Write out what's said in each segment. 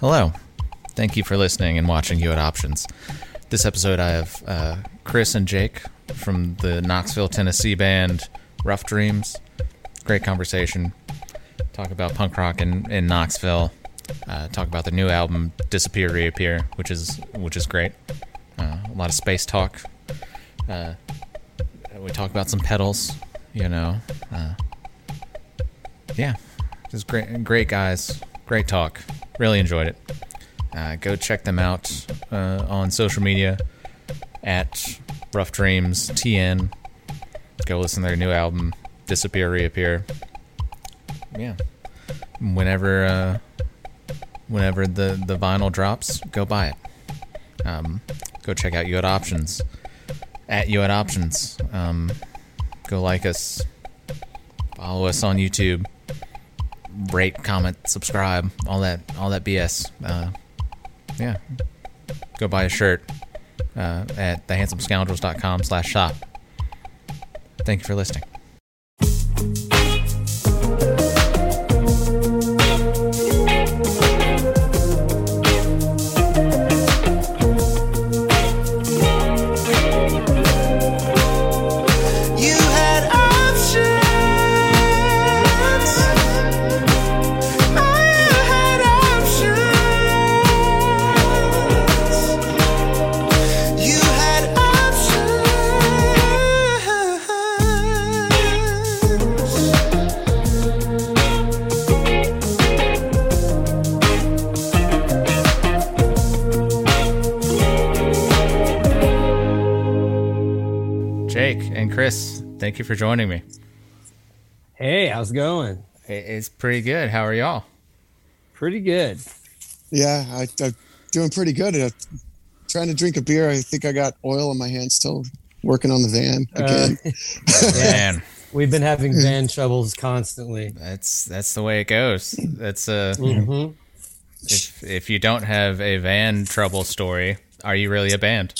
Hello. Thank you for listening and watching You at Options. This episode, I have uh, Chris and Jake from the Knoxville, Tennessee band Rough Dreams. Great conversation. Talk about punk rock in, in Knoxville. Uh, talk about the new album Disappear Reappear, which is which is great. Uh, a lot of space talk. Uh, we talk about some pedals, you know. Uh, yeah, just great, great guys. Great talk. Really enjoyed it. Uh, go check them out uh, on social media at Rough Dreams TN. Go listen to their new album, Disappear Reappear. Yeah. Whenever uh, whenever the, the vinyl drops, go buy it. Um, go check out You at Options. At You at Options. Um, go like us. Follow us on YouTube. Rate, comment, subscribe, all that all that BS. Uh, yeah. Go buy a shirt uh, at thehandsomescoundrels.com slash shop. Thank you for listening. Jake and Chris, thank you for joining me. Hey, how's it going? It's pretty good. How are y'all? Pretty good. Yeah, I, I'm doing pretty good. Uh, trying to drink a beer. I think I got oil in my hand still. Working on the van again. Man, We've been having van troubles constantly. that's that's the way it goes. That's uh, Mhm. if if you don't have a van trouble story, are you really a band?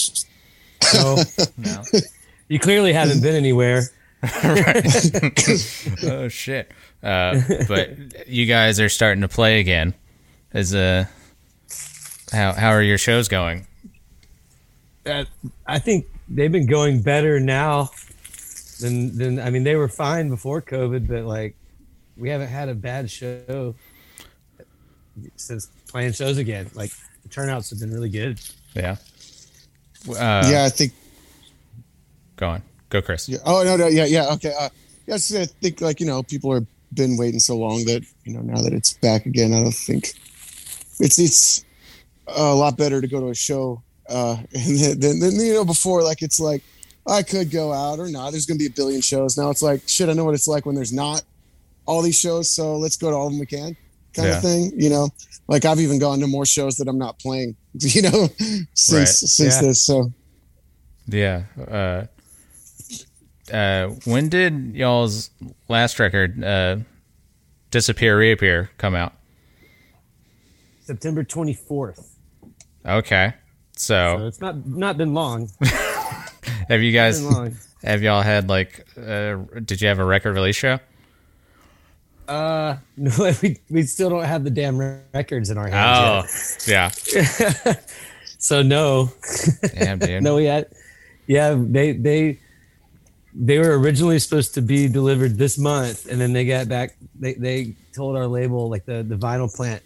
So No. you clearly haven't been anywhere. right. oh shit! Uh, but you guys are starting to play again. Is uh, how how are your shows going? Uh, I think they've been going better now than than I mean they were fine before COVID, but like we haven't had a bad show since playing shows again. Like the turnouts have been really good. Yeah. Uh, yeah, I think. Go on. Go, Chris. Yeah. Oh no, no, yeah, yeah. Okay. Uh, yes, I think like you know people have been waiting so long that you know now that it's back again, I don't think it's it's a lot better to go to a show uh, than, you know before. Like it's like I could go out or not. There's gonna be a billion shows now. It's like shit. I know what it's like when there's not all these shows, so let's go to all of them we can, kind Yeah. of thing. You know, like I've even gone to more shows that I'm not playing. You know, since Right. since Yeah. this. So Yeah. Uh, uh, when did y'all's last record, uh, Disappear Reappear, come out? September twenty fourth. Okay. So So, it's not not been long. have you guys, long. have y'all had like, uh, did you have a record release show? Uh, no, we, we still don't have the damn records in our hands. Oh, hands yeah. So no, Damn, dude. no, we had, yeah, they they they were originally supposed to be delivered this month, and then they got back. They they told our label, like the the vinyl plant,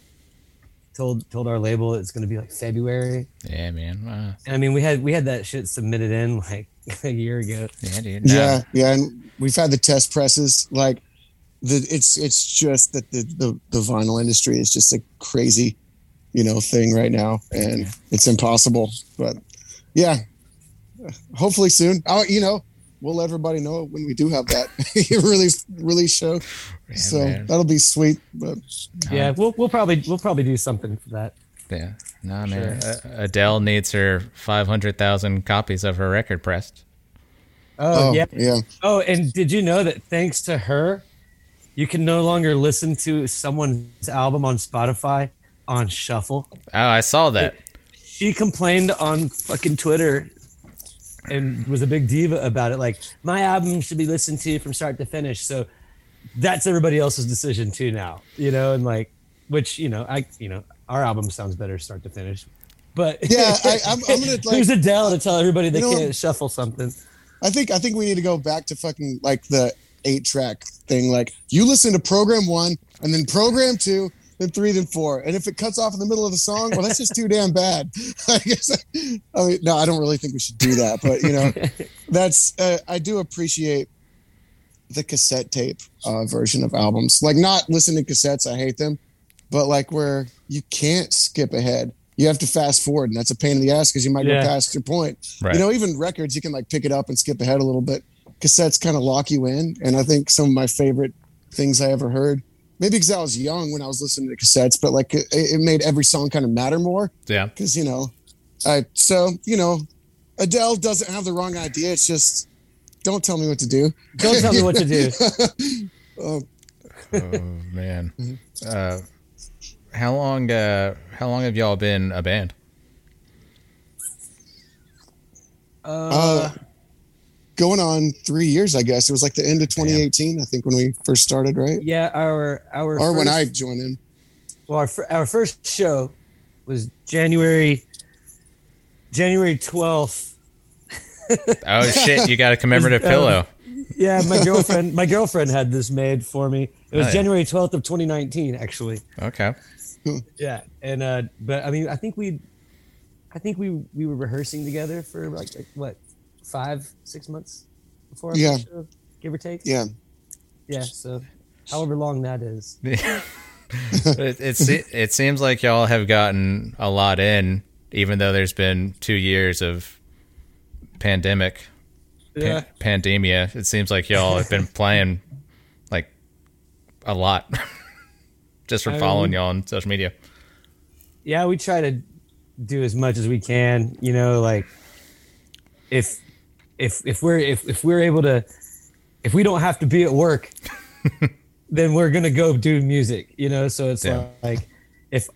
told told our label it's going to be like February. Yeah, man. Uh, And I mean, we had we had that shit submitted in like a year ago. yeah, dude. No. Yeah, yeah, and we've had the test presses. Like, the it's it's just that the the, the vinyl industry is just a crazy, you know, thing right now, and it's impossible. But yeah, hopefully soon. Oh, you know, we'll let everybody know when we do have that release release show. Yeah, so man. that'll be sweet. But Yeah, we'll we'll probably we'll probably do something for that. Yeah. No, man. Uh, Adele needs her 500,000 copies of her record pressed. Oh, oh yeah. yeah, Oh, and did you know that thanks to her, you can no longer listen to someone's album on Spotify on shuffle? Oh, I saw that. She complained on fucking Twitter and was a big diva about it. Like, my album should be listened to from start to finish. So that's everybody else's decision too now, you know, and like, which, you know, I, you know, our album sounds better start to finish. But Yeah, I- I'm- I'm gonna, like- who's Adele to tell everybody they You know- can't shuffle something? I think I think we need to go back to fucking like the eight track thing. Like you listen to program one and then program two, then three, than four. And if it cuts off in the middle of the song, well, that's just too damn bad. I guess. I mean, no, I don't really think we should do that. But you know, that's uh, I do appreciate the cassette tape uh, version of albums. Like not listening to cassettes, I hate them. But like where you can't skip ahead. You have to fast forward, and that's a pain in the ass because you might Yeah. go past your point. Right. You know, even records, you can like pick it up and skip ahead a little bit. Cassettes kind of lock you in. And I think some of my favorite things I ever heard, maybe because I was young when I was listening to cassettes, but like it, it made every song kind of matter more Yeah. because, you know, I, so, you know, Adele doesn't have the wrong idea. It's just, don't tell me what to do. Don't tell me what to do. Oh man. Uh, how long? Uh, how long have y'all been a band? Uh, Going on three years, I guess. It was like the end of 2018, I think, when we first started, right? yeah, our our Or when I joined in. well, our, our first show was January January twelfth. Oh shit! You got a commemorative Um, pillow. Yeah, my girlfriend my girlfriend had this made for me. It was Oh, yeah. January twelfth of twenty nineteen, actually. Okay. Yeah, and uh, but I mean, I think we, I think we we were rehearsing together for like, like what, five six months before Yeah. show, give or take. Yeah. Yeah, so however long that is. it, it's it seems like y'all have gotten a lot in, even though there's been two years of pandemic, Yeah, pan- pandemia. It seems like y'all have been playing like a lot, just from I following mean- y'all on social media. yeah, we try to do as much as we can. You know, like if if if we're if if we're able to, if we don't have to be at work, then we're gonna go do music. You know, so it's Yeah. like if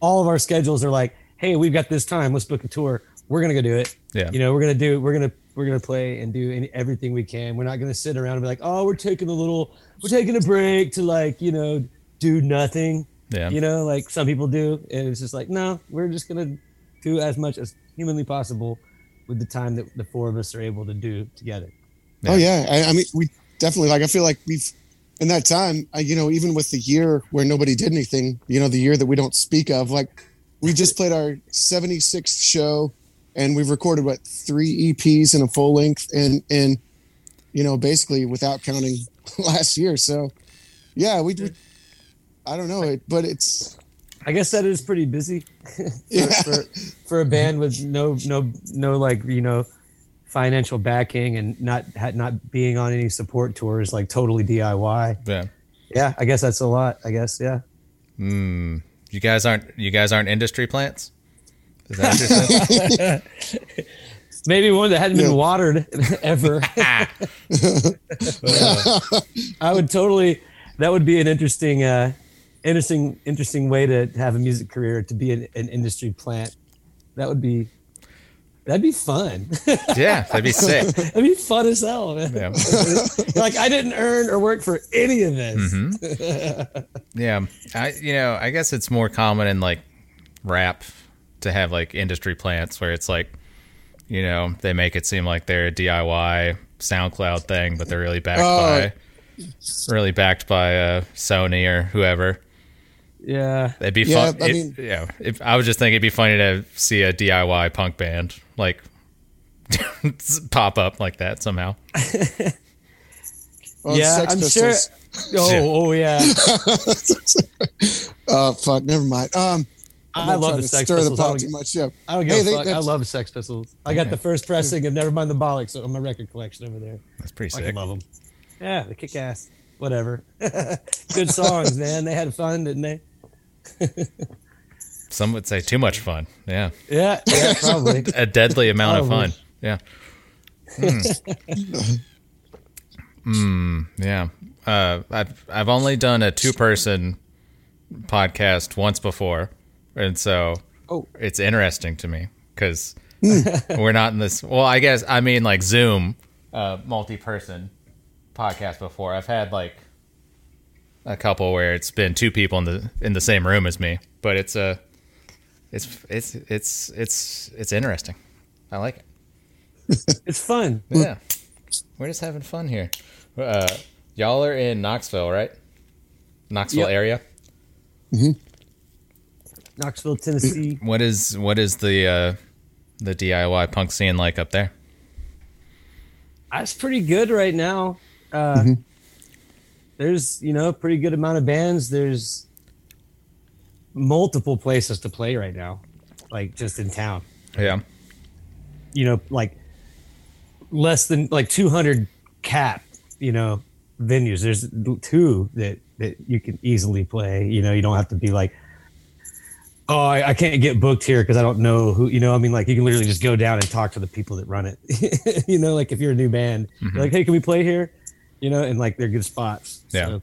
all of our schedules are like, hey, we've got this time, let's book a tour. We're gonna go do it. Yeah. You know, we're gonna do. We're gonna we're gonna play and do any, everything we can. We're not gonna sit around and be like, oh, we're taking a little, we're taking a break to like, you know, do nothing Yeah. you know like some people do and it's just like no we're just gonna do as much as humanly possible with the time that the four of us are able to do together Oh yeah, I, I mean, we definitely like. I feel like we've in that time. I, you know, even with the year where nobody did anything, you know, the year that we don't speak of, like we just played our 76th show, and we've recorded what three EPs and a full length, and and you know, basically without counting last year. So yeah, we. we I don't know it, but it's i guess that is pretty busy for, Yeah. for, for a band with no no no like you know financial backing and not not being on any support tours like totally diy Yeah. yeah i guess that's a lot i guess yeah Mm. You guys aren't you guys aren't industry plants? Is that maybe one that hadn't Yeah. been watered ever I would totally. That would be an interesting, uh, interesting, interesting way to have a music career to be an, an industry plant. That would be. That'd be fun. yeah, that'd be sick. that'd be fun as hell, man. Yeah. like I didn't earn or work for any of this. Mm-hmm. Yeah, I you know I guess it's more common in like rap to have like industry plants where it's like you know they make it seem like they're a DIY SoundCloud thing, but they're really backed Oh. by really backed by uh, Sony or whoever. Yeah, It'd be Yeah, fun. I it- mean- yeah. If, I was just thinking it'd be funny to see a DIY punk band like pop up like that somehow. well, yeah. Sex I'm Pistols. sure. Oh, oh yeah. Uh, fuck, never mind. Um, I'm I not love trying the to Sex stir the Pistols. I pot don't too much. Yeah. I don't give Hey, a they- I love Sex Pistols. I got the first pressing of Nevermind the Bollocks on my record collection over there. That's pretty sick. I sick. love them. Yeah, they kick ass. Whatever. Good songs, man. They had fun, didn't they? Some would say too much fun. Yeah. Yeah, yeah, probably. a deadly amount of fun. Yeah. Mm. Mm, yeah. Uh, I've I've only done a two person podcast once before, and so Oh. it's interesting to me because we're not in this. Well, I guess I mean like Zoom, uh, multi person podcast before. I've had like a couple where it's been two people in the in the same room as me, but it's a it's it's it's it's it's interesting. I like it. It's fun. Yeah, we're just having fun here. Uh, y'all are in Knoxville, right? Knoxville Yep. area. Knoxville, Tennessee. What is what is the uh, the DIY punk scene like up there? That's pretty good right now. Uh, There's you know a pretty good amount of bands. There's multiple places to play right now, like just in town. Yeah. You know, like less than like 200 cap. You know, venues. There's two that that you can easily play. You know, you don't have to be like. Oh, I, I can't get booked here because I don't know who. You know, I mean, like you can literally just go down and talk to the people that run it. you know, like if you're a new band, you're like, hey, can we play here? You know, and like they're good spots. Yeah. So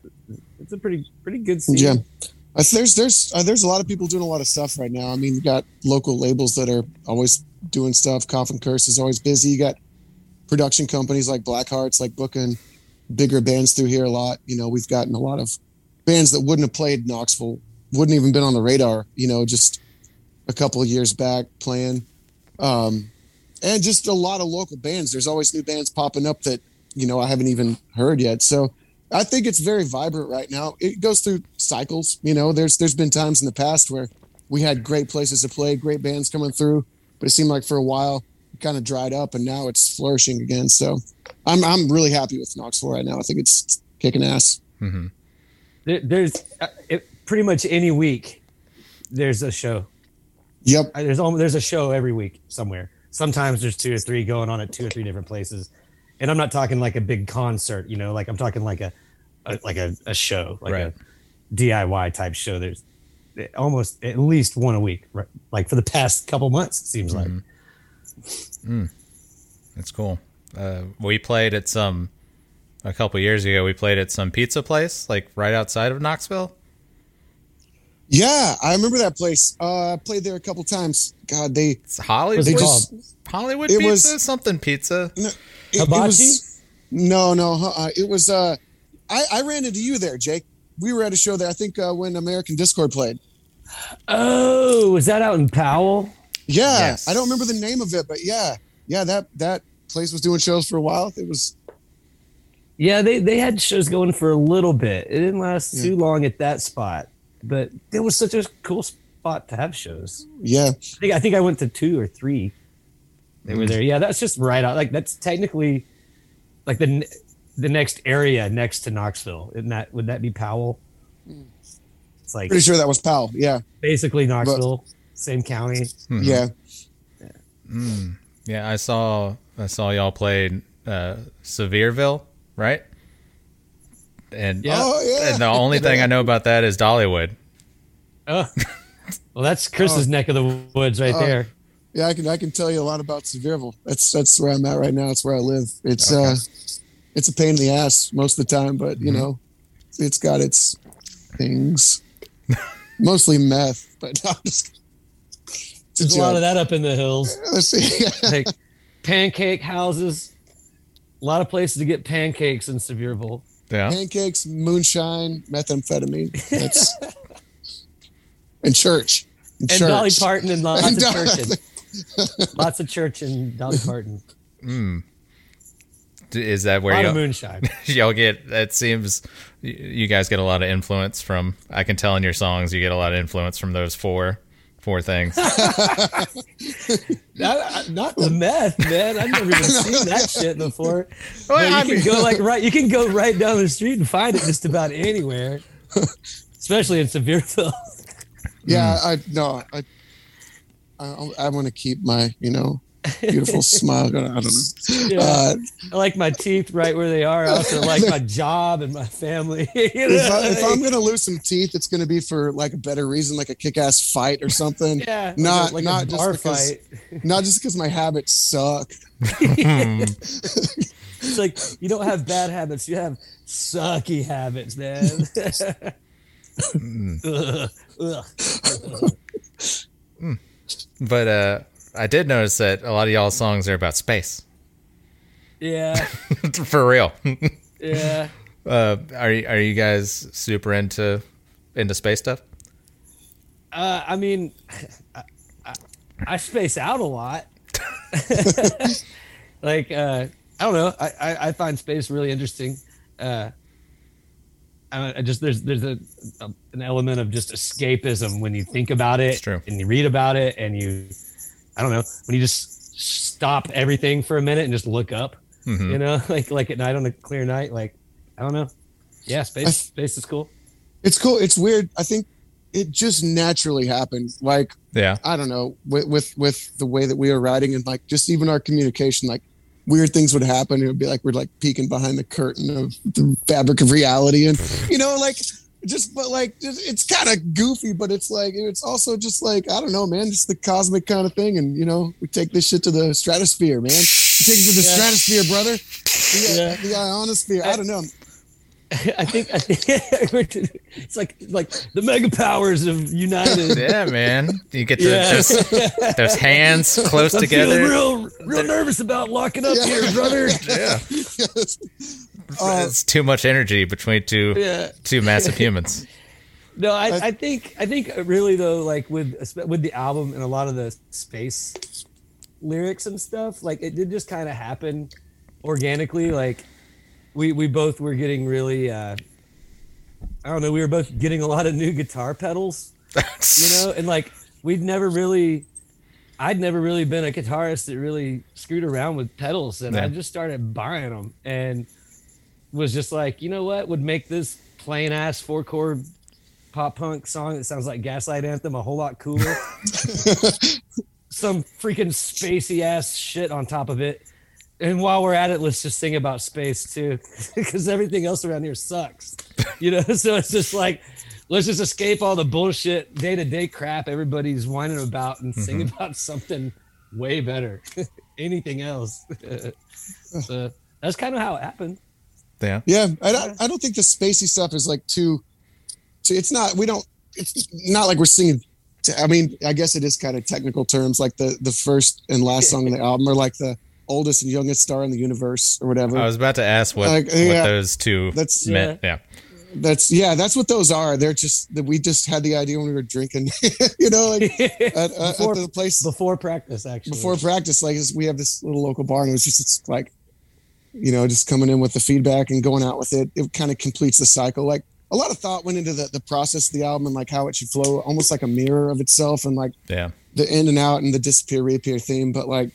it's a pretty pretty good scene. Yeah. I there's there's uh, there's a lot of people doing a lot of stuff right now. I mean, you got local labels that are always doing stuff. Coffin Curse is always busy. You got production companies like Black Hearts, like booking bigger bands through here a lot. You know, we've gotten a lot of bands that wouldn't have played Knoxville, wouldn't even been on the radar. You know, just a couple of years back playing, um, and just a lot of local bands. There's always new bands popping up that you know I haven't even heard yet. So I think it's very vibrant right now. It goes through cycles. You know, there's there's been times in the past where we had great places to play, great bands coming through, but it seemed like for a while it kind of dried up, and now it's flourishing again. So I'm I'm really happy with Knoxville right now. I think it's kicking ass. There, there's uh, it, pretty much any week there's a show. Yep. There's almost there's a show every week somewhere. Sometimes there's two or three going on at two or three different places, and I'm not talking like a big concert. You know, like I'm talking like a, a like a, a show, like Right. a DIY type show. There's almost at least one a week, right? Like for the past couple months, it seems like. That's cool. Uh, we played at some a couple years ago. We played at some pizza place, like right outside of Knoxville. Yeah, I remember that place. Uh, I played there a couple times. God, they It's Hollywood. They just Hollywood It pizza, was- something pizza. it, it Hibachi? was no, no. Uh, it was. Uh, I I ran into you there, Jake. We were at a show there. I think uh, when American Discord played. Oh, was that out in Powell? Yeah, Yes. I don't remember the name of it, but yeah, yeah, that that place was doing shows for a while. It was Yeah, they they had shows going for a little bit. It didn't last Yeah. too long at that spot, but it was such a cool spot to have shows. yeah, I think I think I went to two or three. They were there. Yeah, that's just right out. Like that's technically like the the next area next to Knoxville. Isn't that would that be Powell? Hmm. It's like pretty sure that was Powell. Yeah, basically Knoxville, same county. Mm-hmm. yeah, mm. Yeah, I saw I saw y'all played uh, Sevierville, right? And Yeah. Oh yeah. and the only thing I know about that is Dollywood. Oh, well, that's Chris's oh. neck of the woods right Oh. there. Yeah, I can I can tell you a lot about Sevierville. That's that's where I'm at right now. It's where I live. It's Okay. uh, it's a pain in the ass most of the time, but you know, it's got its things. Mostly meth, but no, I'm just. There's a lot of that up in the hills. Let's see. like pancake houses. A lot of places to get pancakes in Sevierville. Yeah. Pancakes, moonshine, methamphetamine. That's and church. And, And church. Dolly Parton and lots And of Dolly- church. Lots of church and Dolly Parton. D- Is that where A where lot of y'all, moonshine. y'all get? It seems you guys get a lot of influence from. I can tell in your songs you get a lot of influence from those four four things. not, not the meth, man. I've never even seen that shit before. Well, But I you mean- can go like right. You can go right down the street and find it just about anywhere, especially in Sevierville. Yeah, Hmm. I no, I I, I want to keep my you know beautiful smile. I don't know. Yeah. Uh, I like my teeth right where they are. I also like my job and my family. You know? if, I, if I'm gonna lose some teeth, it's gonna be for like a better reason, like a kick-ass fight or something. yeah, not like not just because fight. not just because my habits suck. It's like you don't have bad habits; you have sucky habits, man. Ugh, ugh. But uh, I did notice that a lot of y'all's songs are about space. Yeah, For real. yeah. uh, are you- are you guys super into into space stuff? Uh, I mean, I space out a lot. like uh, I don't know. I, I, I find space really interesting. Uh, I, I just there's there's a, a an element of just escapism when you think about it true. and you read about it and you I don't know when you just stop everything for a minute and just look up. Mhm. You know, like like at night on a clear night. Like I don't know. Yeah, space space is cool. It's cool. It's weird. I think it just naturally happened. Like Yeah. I don't know with with with the way that we were writing and like just even our communication, like weird things would happen. It would be like we're like peeking behind the curtain of the fabric of reality, and you know, like just but like just, it's kind of goofy, but it's like it's also just like I don't know, man, just the cosmic kind of thing. And you know, we take this shit to the stratosphere, man. We take it to the Yeah. stratosphere, brother. The, Yeah. the ionosphere. I don't know. I think I think it's like like the mega powers of United. Yeah, man. You get the, Yeah. those, those hands close I'm feeling together. real real nervous about locking up Yeah. here, brother. Yeah. Yes. Uh, it's too much energy between two Yeah. two massive humans. No, I, I- I think I think really though, like with with the album and a lot of the space lyrics and stuff, like it did just kind of happen organically. Like we we both were getting really, uh I don't know, we were both getting a lot of new guitar pedals, you know, and like we'd never really. I'd never really been a guitarist that really screwed around with pedals, and Yeah. I just started buying them and was just like, you know what, would make this plain ass four chord pop punk song that sounds like Gaslight Anthem a whole lot cooler. Some freaking spacey ass shit on top of it. And while we're at it, let's just sing about space too, because everything else around here sucks. You know, so it's just like, let's just escape all the bullshit day to day crap everybody's whining about and sing mm-hmm. about something way better. Anything else. so that's kind of how it happened. Yeah. Yeah, I don't, I don't think the spacey stuff is like too, too. It's not. We don't. It's not like we're singing. I mean, I guess it is kind of technical terms. Like the the first and last song on the album are like the oldest and youngest star in the universe or whatever. I was about to ask what, Like, what those two That's- meant. Yeah. that's yeah. That's what those are. They're just that we just had the idea when we were drinking. you know, like at, at, Before- at the place before practice, actually. before practice, like we have this little local bar, and it was just it's like, you know, just coming in with the feedback and going out with it. It kind of completes the cycle. Like a lot of thought went into the the process of the album and like how it should flow, almost like a mirror of itself, and like Yeah. the in and out and the disappear reappear theme. But like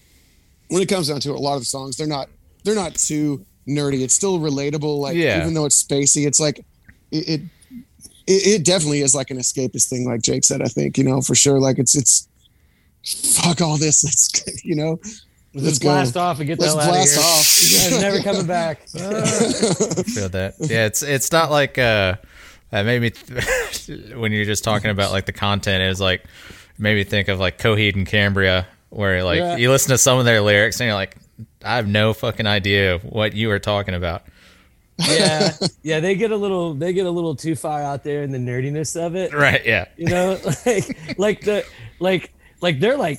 when it comes down to it, a lot of the songs they're not they're not too nerdy. It's still relatable. Like Yeah. even though it's spacey, it's like it. it it, it definitely is like an escapist thing, like Jake said. I think you know for sure. Like it's it's fuck all this. Let's you know Let's, let's go. blast off and get the Let's hell out of blast here. off. Never coming back. feel that. Yeah, it's it's not like uh that made me th- when you're just talking about like the content it was like made me think of like Coheed and Cambria where like Yeah. you listen to some of their lyrics and you're like I have no fucking idea what you are talking about. yeah, yeah, they get a little, they get a little too far out there in the nerdiness of it. Right, yeah. You know, like, like the, like, like they're like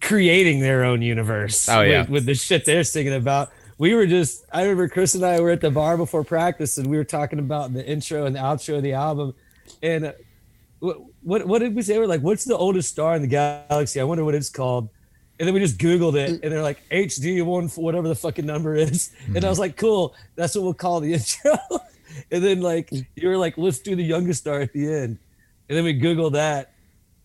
creating their own universe. Oh, yeah. with, with the shit they're singing about. We were just, I remember Chris and I were at the bar before practice, and we were talking about the intro and the outro of the album, and. What, what what did we say? We're like, what's the oldest star in the galaxy? I wonder what it's called. And then we just Googled it, mm. and they're like HD one whatever the fucking number is. And I was mm-hmm. like, cool, that's what we'll call the intro. and then like mm. you were like, let's do the youngest star at the end. And then we Googled that,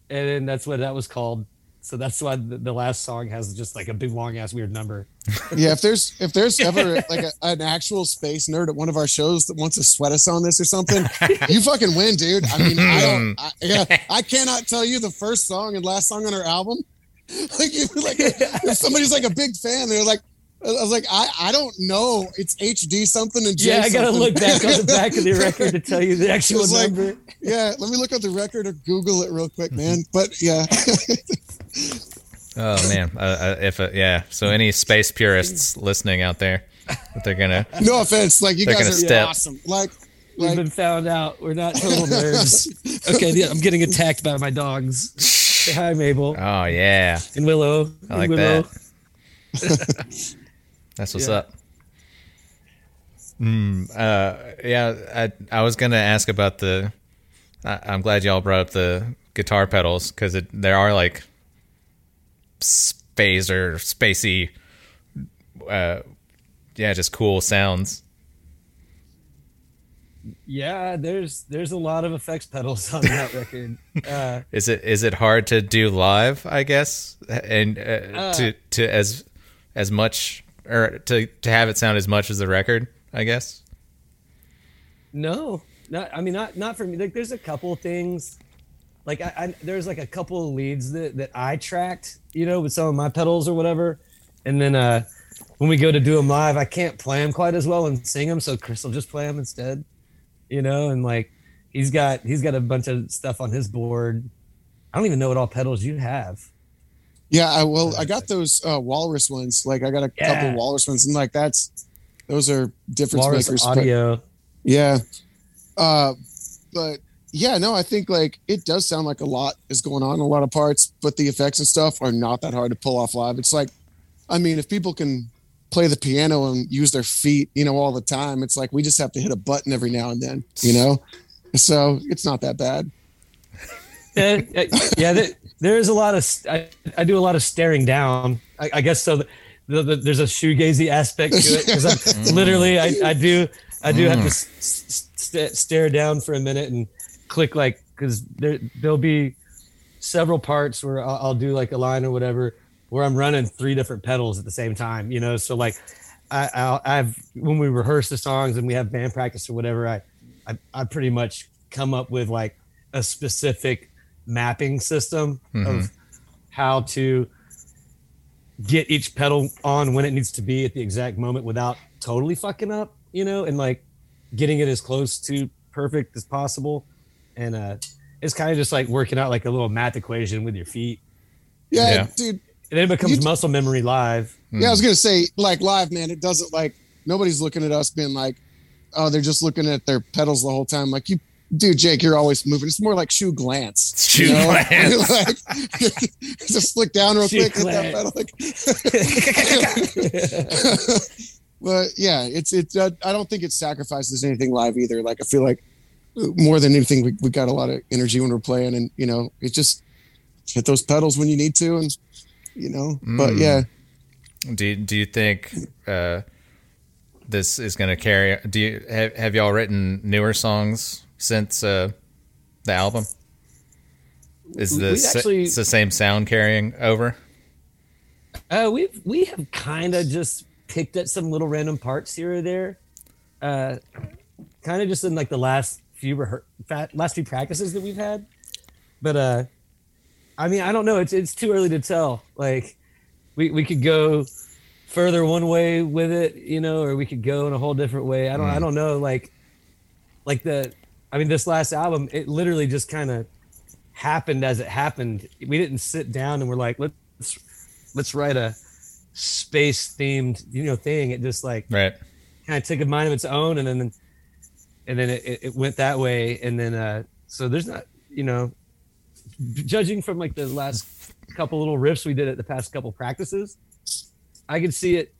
and then that's what that was called. So that's why the, the last song has just like a big long ass weird number. yeah, if there's if there's ever like a, an actual space nerd at one of our shows that wants to sweat us on this or something, you fucking win, dude. I mean, I don't. I, yeah, I cannot tell you the first song and last song on our album. Like, you, like if somebody's like a big fan, they're like, I was like, I I don't know. It's HD something and J Yeah, I gotta something. look back on the back of the record to tell you the actual It's like- number. yeah, let me look up the record or Google it real quick, man. But yeah, Oh man, uh, uh, if uh, yeah, so any space purists listening out there, they're gonna no offense. Like you guys are step. awesome. Like, We've like been found out. We're not total nerds. okay, yeah, I'm getting attacked by my dogs. Say hi, Mabel Oh yeah, and Willow. I like Willow. that. That's what's Yeah. up. Mm, uh, yeah, I I was gonna ask about the. I, I'm glad y'all brought up the guitar pedals because there are like phaser, spacey, uh, yeah, just cool sounds. Yeah, there's there's a lot of effects pedals on that record. Uh, Is it is it hard to do live? I guess, and uh, to to as as much or to to have it sound as much as the record. I guess. No, not. I mean, not not for me. Like, there's a couple things. Like, I, I there's like a couple of leads that that I tracked, you know, with some of my pedals or whatever, and then uh when we go to do them live, I can't play them quite as well and sing them, so Chris will just play them instead, you know, and like he's got he's got a bunch of stuff on his board. I don't even know what all pedals you have. Yeah, I well, I got those uh, walrus ones. Like I got a couple Yeah. walrus ones, and like that's those are difference Walrus makers. but- audio. yeah, uh, but yeah, no, I think like it does sound like a lot is going on in a lot of parts, but the effects and stuff are not that hard to pull off live. It's like, I mean, if people can play the piano and use their feet, you know, all the time, it's like we just have to hit a button every now and then, you know. So it's not that bad. yeah, yeah, yeah there, there is a lot of I, I do a lot of staring down. I, I guess so the, the, the, there's a shoegazy aspect to it because mm. literally I, I do i do have to mm. s- s- st- stare down for a minute and click like because there there'll be several parts where I'll, I'll do like a line or whatever where i'm running three different pedals at the same time you know so like I, I'll, I've when we rehearse the songs and we have band practice or whatever I, I I pretty much come up with like a specific mapping system of how to get each pedal on when it needs to be at the exact moment without totally fucking up, you know, and like getting it as close to perfect as possible. And uh it's kind of just like working out like a little math equation with your feet. Yeah, Yeah. dude. And then it becomes You- muscle memory live. Yeah, I was gonna say, like live, man, it doesn't like nobody's looking at us being like, oh, they're just looking at their pedals the whole time. Like you, dude, Jake, you're always moving. It's more like shoe glance. Shoe glance. like, just flick down real Shoe quick, hit that pedal. Like, but yeah, it's it's. Uh, I don't think it sacrifices anything live either. Like I feel like more than anything, we we got a lot of energy when we're playing, and you know, it just hit those pedals when you need to, and you know. But yeah. Do you, do you think uh, this is going to carry? Do you have, have y'all written newer songs since uh, the album? Is We- the actually- it's the same sound carrying over? Uh, we've we have kind of just picked at some little random parts here or there, uh, kind of just in like the last few rehe- fa- last few practices that we've had. But uh, I mean, I don't know. It's it's too early to tell. Like, we we could go further one way with it, you know, or we could go in a whole different way. I don't I don't know. Like, like the I mean, this last album, it literally just kind of happened as it happened. We didn't sit down and we're like, let's let's write a space themed you know thing. It just like Right. kind of took a mind of its own, and then and then it, it went that way, and then uh so there's not you know judging from like the last couple little riffs we did at the past couple practices, I could see it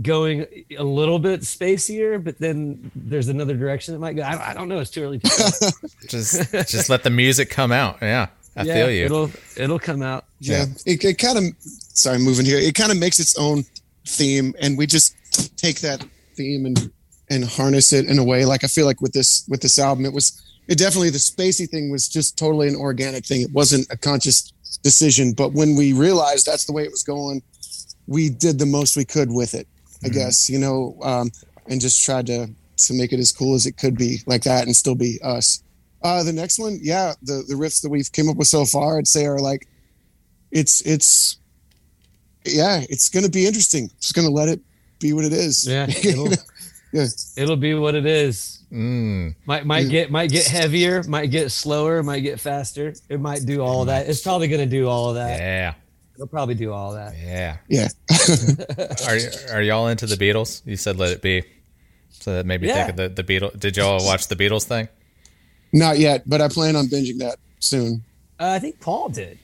going a little bit spacier, but then there's another direction it might go. I, I don't know. It's too early to. Just just let the music come out. Yeah, I yeah, feel you. It'll it'll come out. Yeah, it, it kind of sorry, moving here. It kind of makes its own theme, and we just take that theme and and harness it in a way. Like I feel like with this with this album, it was it definitely the spacey thing was just totally an organic thing. It wasn't a conscious decision, but when we realized that's the way it was going, we did the most we could with it. I guess you know, um, and just tried to to make it as cool as it could be, like that, and still be us. Uh, the next one, yeah, the the riffs that we've came up with so far, I'd say are like it's it's yeah it's gonna be interesting just gonna let it be what it is Yeah, it'll, yeah it'll be what it is. Mm, Might might get might get heavier, might get slower, might get faster. It might do all of that. It's probably gonna do all of that. yeah, It'll probably do all of that. yeah. yeah Are are y'all into the Beatles? You said let it be. So that made me Yeah. think of the the Beatles. Did y'all watch the Beatles thing? not yet but i plan on binging that soon Uh, I think Paul did.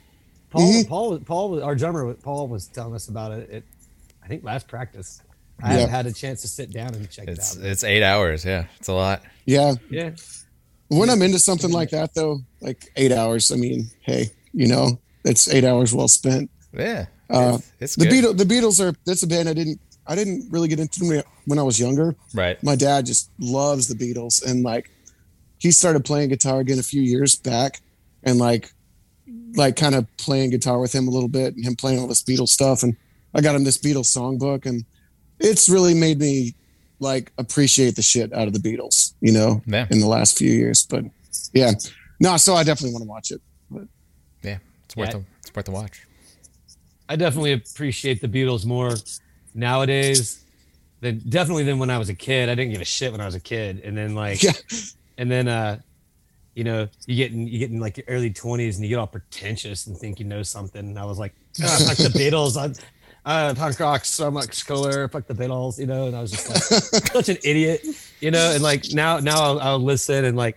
Paul, Mhm. Paul, Paul, our drummer, Paul was telling us about it. At, I think last practice. I Yeah. haven't had a chance to sit down and check It's it out. it's eight hours. Yeah, it's a lot. yeah Yeah, when i'm into something like that though like eight hours i mean hey you know it's eight hours well spent Yeah, Uh, it's, it's the good. Beatles, the Beatles are that's a band I didn't I didn't really get into when- when I was younger. right? My dad just loves the Beatles, and like he started playing guitar again a few years back, and like like kind of playing guitar with him a little bit, and him playing all this Beatles stuff, and I got him this Beatles songbook, and it's really made me like appreciate the shit out of the Beatles, you know, Yeah. in the last few years. But yeah, no, so I definitely want to watch it. Yeah, it's worth Yeah. a, it's worth a watch. I definitely appreciate the Beatles more nowadays than definitely than when I was a kid. I didn't give a shit when I was a kid, and then like, Yeah. and then uh, you know, you get in you get in like your early twenties and you get all pretentious and think you know something. And I was like, ah, fuck the Beatles. I, uh, punk rock so much cooler. Fuck the Beatles, you know. And I was just like, such an idiot, you know. And like now, now I'll, I'll listen and like,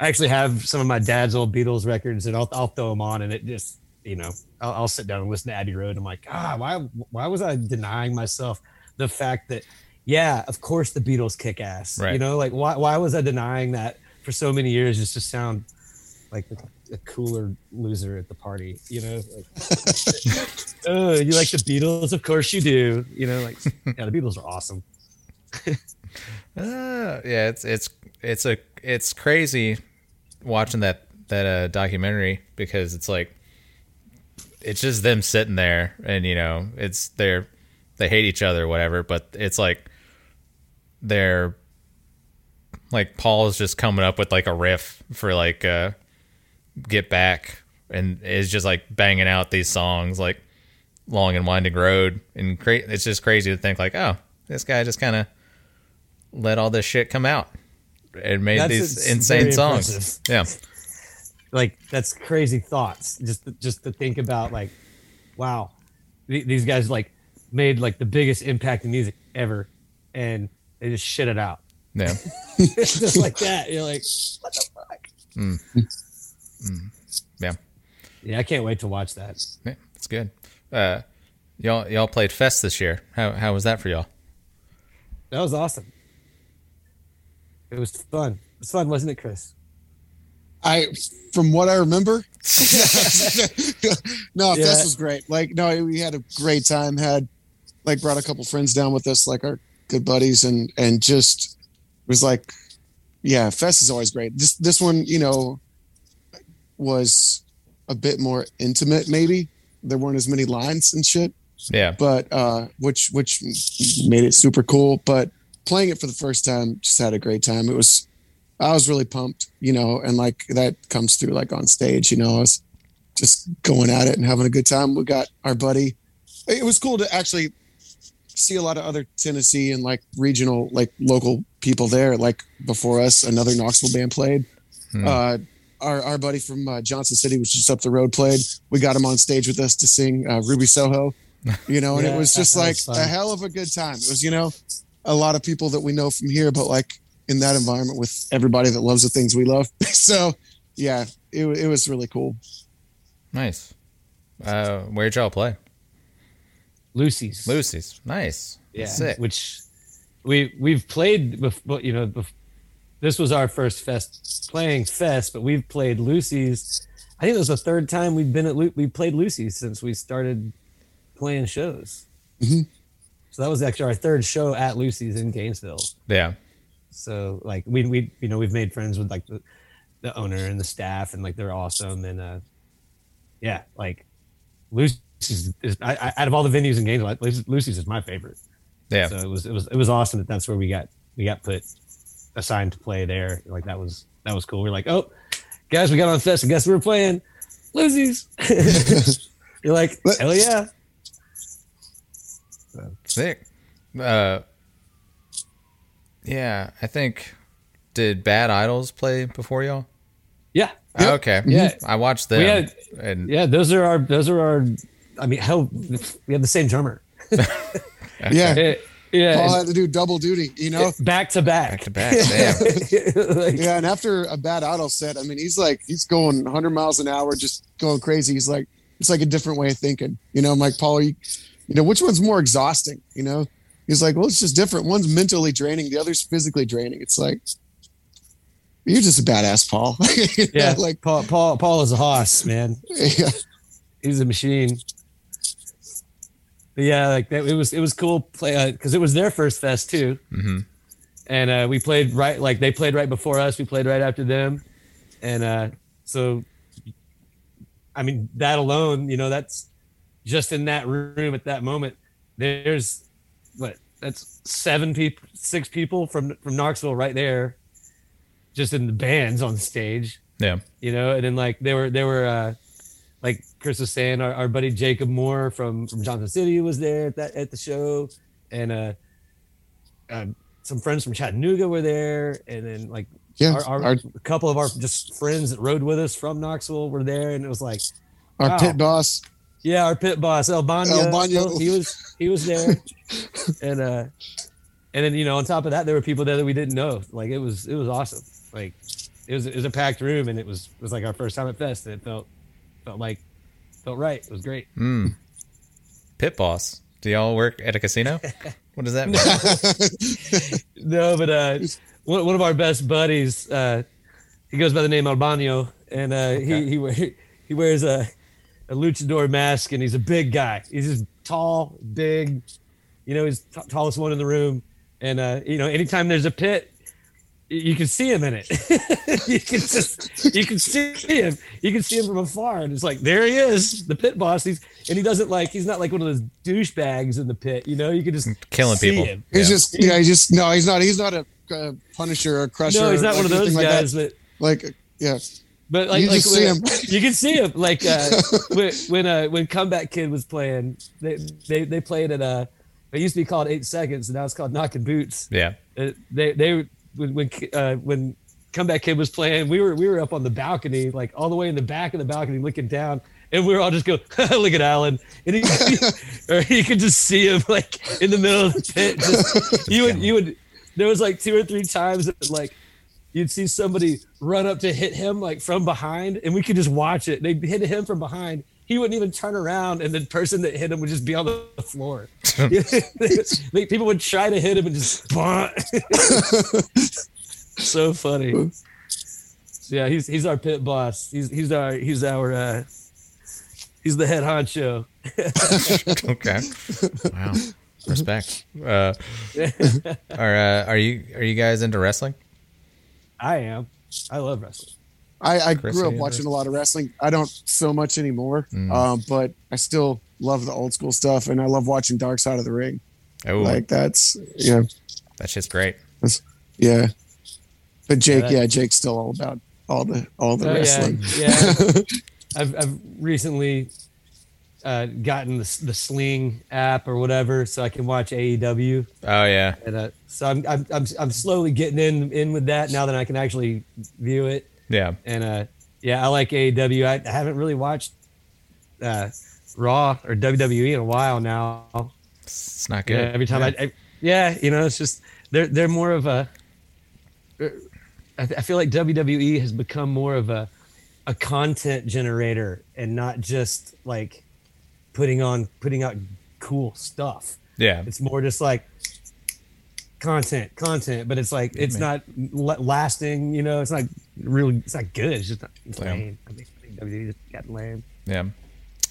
I actually have some of my dad's old Beatles records, and I'll I'll throw them on, and it just you know, I'll, I'll sit down and listen to Abbey Road. And I'm like, ah, why why was I denying myself the fact that, yeah, of course the Beatles kick ass, Right. you know, like why why was I denying that for so many years just to sound like a, a cooler loser at the party, you know? Like, oh, you like the Beatles? Of course you do. You know, like yeah, the Beatles are awesome. Uh, yeah, it's it's it's a it's crazy watching that that uh, documentary because it's like it's just them sitting there and you know it's they're they hate each other or whatever, but it's like they're like Paul is just coming up with like a riff for like uh get back and is just like banging out these songs like long and winding road. And cra- it's just crazy to think like oh this guy just kind of let all this shit come out and made That's- these insane songs. Yeah. like that's crazy thoughts. Just just to think about like wow these guys like made like the biggest impact in music ever and they just shit it out. Yeah. just like that. You're like what the fuck hmm. Yeah. yeah i can't wait to watch that Yeah. It's good. Uh y'all y'all played Fest this year. How how was that for y'all? that was awesome it was fun it was fun wasn't it chris I, from what I remember, no, Yeah. Fest was great. Like, no, we had a great time. Had like brought a couple friends down with us, like our good buddies, and and just was like, yeah, Fest is always great. This this one, you know, was a bit more intimate. Maybe there weren't as many lines and shit, Yeah. but uh, which which made it super cool. But playing it for the first time, just had a great time. It was, I was really pumped, you know, and like that comes through like on stage, you know, I was just going at it and having a good time. We got our buddy. It was cool to actually see a lot of other Tennessee and like regional, like local people there. Like before us, another Knoxville band played. Hmm. Uh, our, our buddy from uh, Johnson City, which is just up the road, played. We got him on stage with us to sing uh, Ruby Soho, you know, and it was just like was a hell of a good time. It was, you know, a lot of people that we know from here, but like in that environment with everybody that loves the things we love. so, yeah, it, it was really cool. Nice. Uh where'd y'all play? lucy's Lucy's. Nice. yeah Sick. which we we've played before you know bef- this was our first fest playing fest but we've played lucy's i think it was the third time we've been at Lu- we played lucy's since we started playing shows Mhm. so that was actually our third show at lucy's in gainesville Yeah. so like we we you know we've made friends with like the, the owner and the staff and like they're awesome and uh yeah like lucy's is I, I, out of all the venues in gainesville Lucy's- lucy's is my favorite Yeah. so it was it was it was awesome that that's where we got we got put assigned to play there. Like that was that was cool. We are like, oh, guys, we got on the fest. and guess we we're playing Lizzies. You're like, hell yeah. Sick. Uh, yeah, I think. Did Bad Idols play before y'all? Yeah, Oh, okay. Yeah. I watched them. Had- and yeah. Those are our those are our. I mean, hell, we have the same drummer. Yeah. Eh, yeah, Paul had to do double duty, you know? back to back back. to back. Like, Yeah, and after a Bad Idols set, I mean, he's like he's going 100 miles an hour, just going crazy. He's like, it's like a different way of thinking, you know. I'm like, Paul, you, you know, which one's more exhausting? You know, he's like, well, it's just different. One's mentally draining, the other's physically draining. It's like, you're just a badass, Paul. You know, yeah, like, Paul, Paul, Paul is a hoss, man. yeah, He's a machine. But yeah, like that, it was it was cool play because it was their first fest too, hmm and uh, we played right like they played right before us. We played right after them, and uh, so I mean that alone, you know, that's just in that room at that moment. There's what that's seven people, six people from from Knoxville right there, just in the bands on stage Yeah. you know and then like they were they were uh like chris was saying our, our buddy jacob moore from from johnson city was there at that at the show. And uh, uh some friends from chattanooga were there. And then like Yeah, our, our, our a couple of our just friends that rode with us from knoxville were there. And it was like our Wow. pit boss. yeah our pit boss el Bano, El Bano. he was he was there. And uh and then you know on top of that there were people there that we didn't know. Like it was it was awesome. Like it was it was a packed room and it was it was like our first time at fest. And it felt felt like felt right it was great Mm. Pit boss. Do y'all work at a casino? What does that mean? no but uh one, one of our best buddies uh he goes by the name albano and uh he he he wears a a luchador mask and he's a big guy he's just tall big you know he's t- tallest one in the room and uh you know anytime there's a pit you can see him in it you can just you can see him you can see him from afar and it's like there he is the pit boss he's and he doesn't like he's not like one of those douchebags in the pit you know you can just Killing see people. him. He's Yeah. just yeah. He's just no. He's not. He's not a uh, punisher or crusher. no he's not or one of those anything like that. guys but Like yeah, But like, You like see him. you can see him. Like uh, when when uh, when Comeback Kid was playing, they they, they played at uh, it used to be called Eight Seconds, and now it's called Knocking Boots. Yeah. Uh, they they when when uh, when Comeback Kid was playing, we were we were up on the balcony, like all the way in the back of the balcony, looking down. And we were all just go, look at Alan, and he, or you could just see him like in the middle of the pit. Just, you would, you would. There was like two or three times that like you'd see somebody run up to hit him like from behind, and we could just watch it. They'd hit him from behind. He wouldn't even turn around, and the person that hit him would just be on the floor. Like, People would try to hit him and just so funny. So, yeah, he's he's our pit boss. He's he's our he's our uh, he's the head honcho. Okay. Wow. Respect. Uh, are uh, are you are you guys into wrestling? I am. I love wrestling. I, I grew up any watching a lot of wrestling. I don't so much anymore, Mm. um, but I still love the old school stuff, and I love watching Dark Side of the Ring. Oh, Like that's yeah, that shit's great. yeah. But Jake, that- yeah, Jake's still all about all the all the Oh, wrestling. Yeah, yeah. I've I've recently uh, gotten the, the Sling app or whatever, so I can watch AEW. Oh yeah. And uh, so I'm, I'm I'm I'm slowly getting in in with that now that I can actually view it. Yeah. And uh, yeah, I like AEW. I, I haven't really watched uh, Raw or WWE in a while now. It's not good. Yeah, every time I, I, yeah, you know, it's just they're they're more of a. I, I feel like WWE has become more of a a content generator and not just like putting on putting out cool stuff. Yeah. It's more just like content, content, but it's like it's not lasting. You know, it's not really, it's not good. It's just not, it's Yeah. lame. I think I WWE just got lame. Yeah.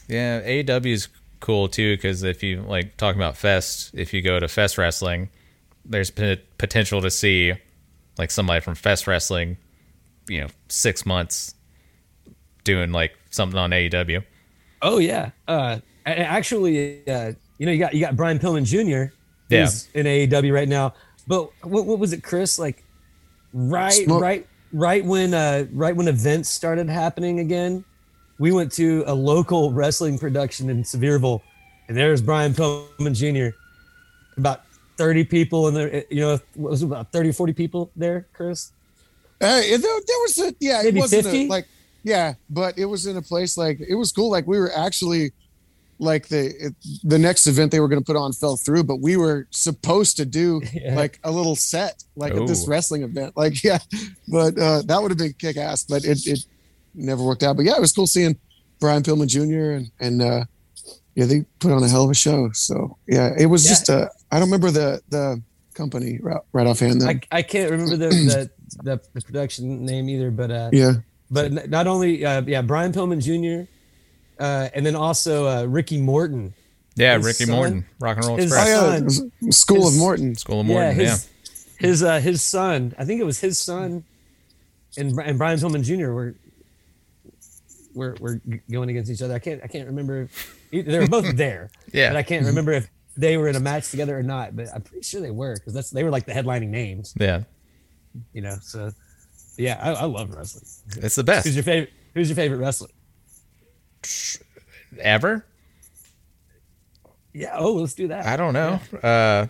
Yeah. AEW is cool too because if you like talking about Fest, if you go to Fest Wrestling, there's p- potential to see like somebody from Fest Wrestling, you know, six months doing like something on AEW. Oh yeah. Uh, actually, uh, you know, you got you got Brian Pillman Jr. Yeah. who's in AEW right now. But what what was it, Chris? Like right, Smoke- right, right when uh, right when events started happening again, we went to a local wrestling production in Sevierville, and there's Brian Pillman Jr. About thirty people in there. You know, what was it about 30, 40 people there, Chris? Hey, there, there was a yeah, Maybe it wasn't a, like yeah, but it was in a place like it was cool. Like we were actually like the it, the next event they were going to put on fell through, but we were supposed to do Yeah. like a little set like at this wrestling event. Like yeah, but uh, that would have been kick ass, but it it never worked out. But yeah, it was cool seeing Brian Pillman Jr. and and uh, yeah, they put on a hell of a show. So yeah, it was Yeah. just uh, I don't remember the the company right, right offhand. I, I can't remember the, the the the production name either, but uh, yeah. but not only uh, yeah Brian Pillman Jr. Uh, and then also uh, Ricky Morton Yeah, His Ricky son- Morton, Rock and Roll his Oh Express, yeah, son- it was School of Morton. School of Morton. yeah, Yeah, his his uh, his son. I think it was his son, and and Brian Pillman Jr. were were were going against each other. I can't I can't remember. If, they were both there. Yeah. but I can't remember if they were in a match together or not. But I'm pretty sure they were because that's they were like the headlining names. yeah. You know, so yeah, I, I love wrestling. It's the best Who's your favorite? Who's your favorite wrestler? Ever. Yeah. Oh, let's do that. I don't know. Uh,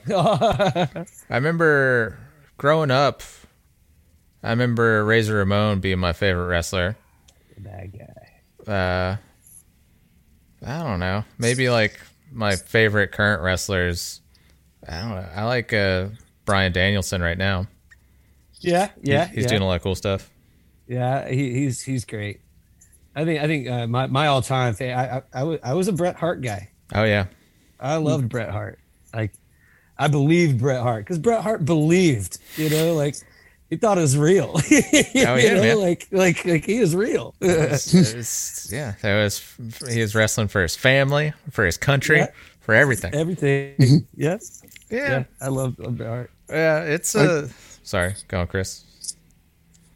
I remember growing up. I remember Razor Ramon being my favorite wrestler. Bad guy. Uh, I don't know. Maybe like my favorite current wrestlers. I don't know. I like uh, Bryan Danielson right now. Yeah. Yeah. he's yeah. doing a lot of cool stuff. Yeah, he, he's he's great. I think I think uh, my my all time thing. I, I I was I was a Bret Hart guy. Oh yeah, I loved Bret Hart. Like I believed Bret Hart because Bret Hart believed. You know, like he thought it was real. oh yeah, man. Like like like he is real. It's- it's- yeah. That was he was wrestling for his family, for his country, Yeah. for everything. Everything. Yeah. Yeah, Yeah. yeah. I love, love Bret Hart. Yeah, it's uh, sorry, go on, Chris.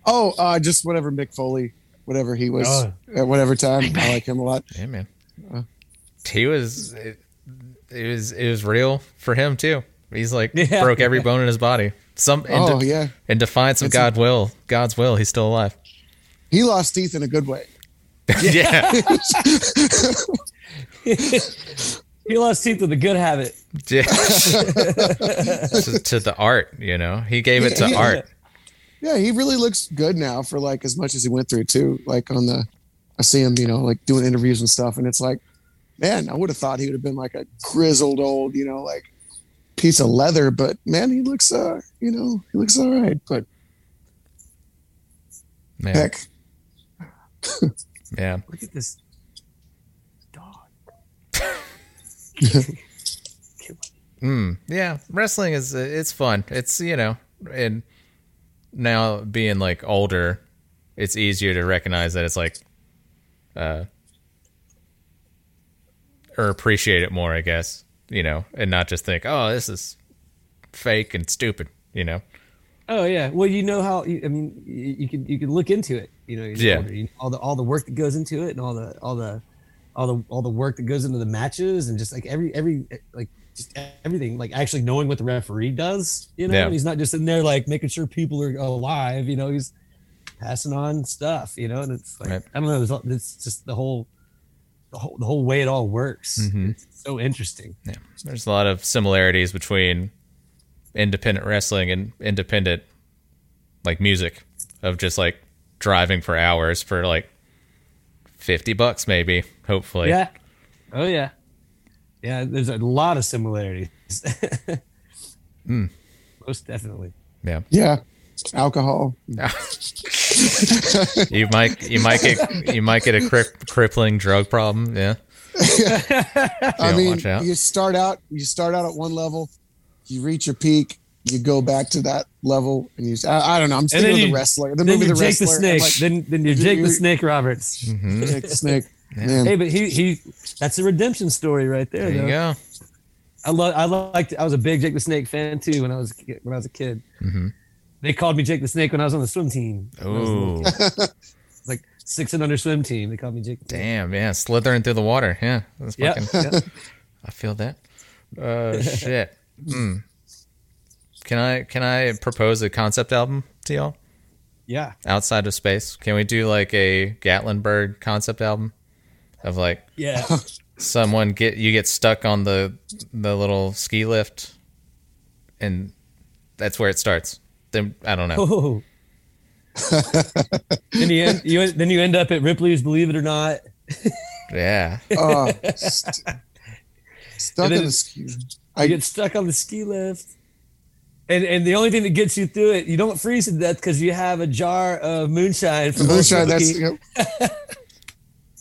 Oh, uh, just whatever Mick Foley, whatever he was Oh. at whatever time. I like him a lot. Yeah, man. Uh, he was it, it was it was real for him too. He's like Yeah. broke every bone in his body. Some in, Oh de- yeah, in defiance of It's a- God will, God's will, he's still alive. he lost teeth in a good way. yeah. He lost teeth with a good habit. Yeah. to, to the art, you know, he gave it to Yeah. art. Yeah, he really looks good now for like as much as he went through too. Like on the, I see him, you know, like doing interviews and stuff, and it's like, man, I would have thought he would have been like a grizzled old, you know, like piece of leather, but man, he looks, uh, you know, he looks all right. But Man, heck, yeah, Look at this dog. mm, yeah. Wrestling is it's fun. It's you know, and now being like older, it's easier to recognize that it's like, uh, or appreciate it more, I guess. You know, and not just think, oh, this is fake and stupid. You know, Oh yeah. Well, you know how you, I mean, you, you can you can look into it. You know, Yeah. older, you know, all the all the work that goes into it, and all the all the all the all the work that goes into the matches, and just like every every like just everything, like actually knowing what the referee does. You know, Yeah. he's not just in there like making sure people are alive. You know, he's passing on stuff. You know, and it's like Right. I don't know. It's, it's just the whole the whole the whole way it all works. Mhm. It's so interesting. Yeah, there's a lot of similarities between independent wrestling and independent like music of just like driving for hours for like 50 bucks maybe hopefully Yeah. Oh yeah. Yeah, there's a lot of similarities. Hmm. Most definitely. yeah yeah, alcohol. you might you might get you might get a cri- crippling drug problem yeah I mean, you start out, you start out at one level, you reach your peak, you go back to that level, and you. I, I don't know. I'm thinking then of the you- wrestler, the Then movie you're The Jake the Snake. Like, then then you're Jake the you're- Snake Roberts. Jake the Snake. Man, Hey, but he he that's a redemption story right there. there you though. go I love I liked I was a big Jake the Snake fan too when I was a kid- when I was a kid. Mhm. They called me Jake the Snake when I was on the swim team. When I was a little oh like six and under swim team. They called me Jake. The damn yeah slithering through the water yeah that's Yep. fucking yep. I feel that. Uh, shit. Hmm. Can I can I propose a concept album to y'all Yeah. outside of space? Can we do like a Gatlinburg concept album of like Yeah. someone get you get stuck on the the little ski lift, and that's where it starts. Then I don't know. Oh. then you end, you then you end up at Ripley's Believe It or Not. Yeah. oh, st- stuck And in the ski. You I get stuck on the ski lift. And, and the only thing that gets you through it, you don't freeze to death because you have a jar of moonshine from Old moonshine. That's Smoky.